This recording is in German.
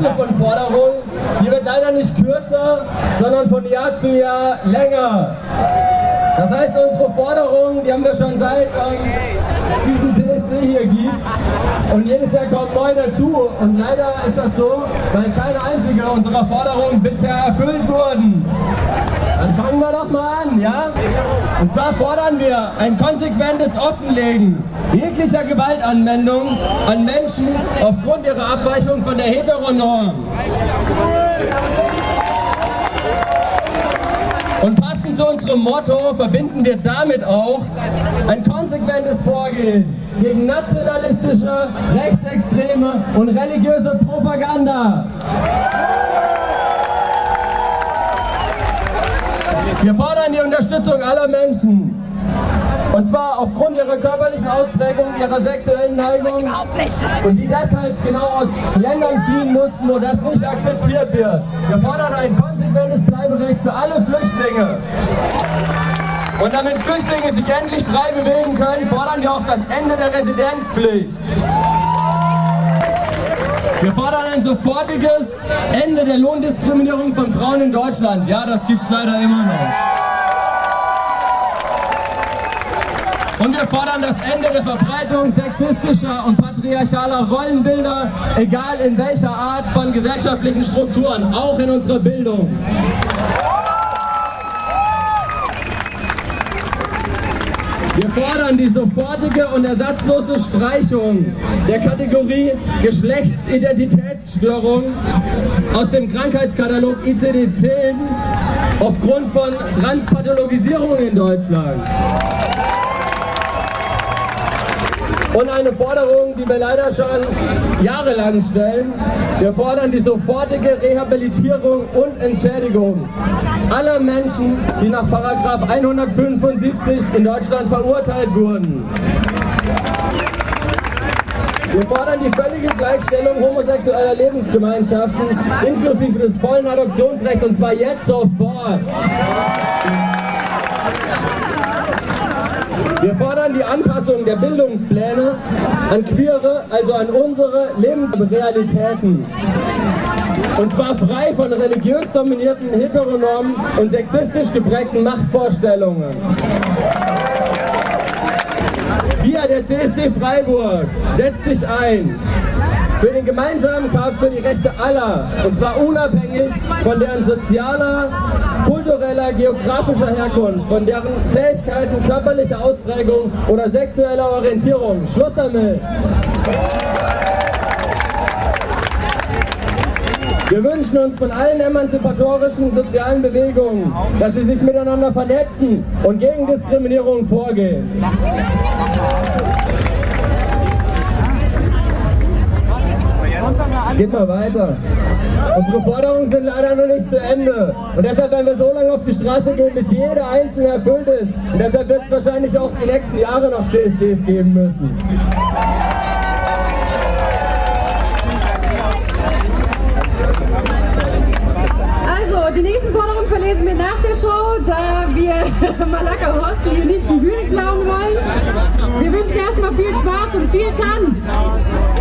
Liste von Forderungen, die wird leider nicht kürzer, sondern von Jahr zu Jahr länger. Das heißt, unsere Forderungen, die haben wir schon seit ähm, diesen CSD hier gibt. Und jedes Jahr kommt neu dazu. Und leider ist das so, weil keine einzige unserer Forderungen bisher erfüllt wurden. Dann fangen wir doch mal an, ja? Und zwar fordern wir ein konsequentes Offenlegen jeglicher Gewaltanwendung an Menschen aufgrund ihrer Abweichung von der Heteronorm. Und passend zu unserem Motto verbinden wir damit auch ein konsequentes Vorgehen gegen nationalistische, rechtsextreme und religiöse Propaganda. Wir fordern die Unterstützung aller Menschen. Und zwar aufgrund ihrer körperlichen Ausprägung, ihrer sexuellen Neigung. Und die deshalb genau aus Ländern fliehen mussten, wo das nicht akzeptiert wird. Wir fordern ein konsequentes Bleiberecht für alle Flüchtlinge. Und damit Flüchtlinge sich endlich frei bewegen können, fordern wir auch das Ende der Residenzpflicht. Wir fordern ein sofortiges Ende der Lohndiskriminierung von Frauen in Deutschland. Ja, das gibt es leider immer noch. Und wir fordern das Ende der Verbreitung sexistischer und patriarchaler Rollenbilder, egal in welcher Art von gesellschaftlichen Strukturen, auch in unserer Bildung. Wir fordern die sofortige und ersatzlose Streichung der Kategorie Geschlechtsidentitätsstörung aus dem Krankheitskatalog ICD-10 aufgrund von Transpathologisierung in Deutschland. Und eine Forderung, die wir leider schon jahrelang stellen. Wir fordern die sofortige Rehabilitierung und Entschädigung aller Menschen, die nach 175 in Deutschland verurteilt wurden. Wir fordern die völlige Gleichstellung homosexueller Lebensgemeinschaften inklusive des vollen Adoptionsrechts und zwar jetzt sofort. Wir fordern die Anpassung der Bildungspläne an queere, also an unsere Lebensrealitäten. Und zwar frei von religiös dominierten heteronormen und sexistisch geprägten Machtvorstellungen. Wir, der CSD Freiburg, setzt sich ein für den gemeinsamen Kampf für die Rechte aller, und zwar unabhängig von deren sozialer, kultureller, geografischer Herkunft, von deren Fähigkeiten, körperlicher Ausprägung oder sexueller Orientierung. Schluss damit! Wir wünschen uns von allen emanzipatorischen sozialen Bewegungen, dass sie sich miteinander vernetzen und gegen Diskriminierung vorgehen. Geht mal weiter. Unsere Forderungen sind leider noch nicht zu Ende. Und deshalb werden wir so lange auf die Straße gehen, bis jede einzelne erfüllt ist. Und deshalb wird es wahrscheinlich auch die nächsten Jahre noch CSDs geben müssen. Also, die nächsten Forderungen verlesen wir nach der Show, da wir Malaka Hostel hier nicht die Bühne klauen wollen. Wir wünschen erstmal viel Spaß und viel Tanz.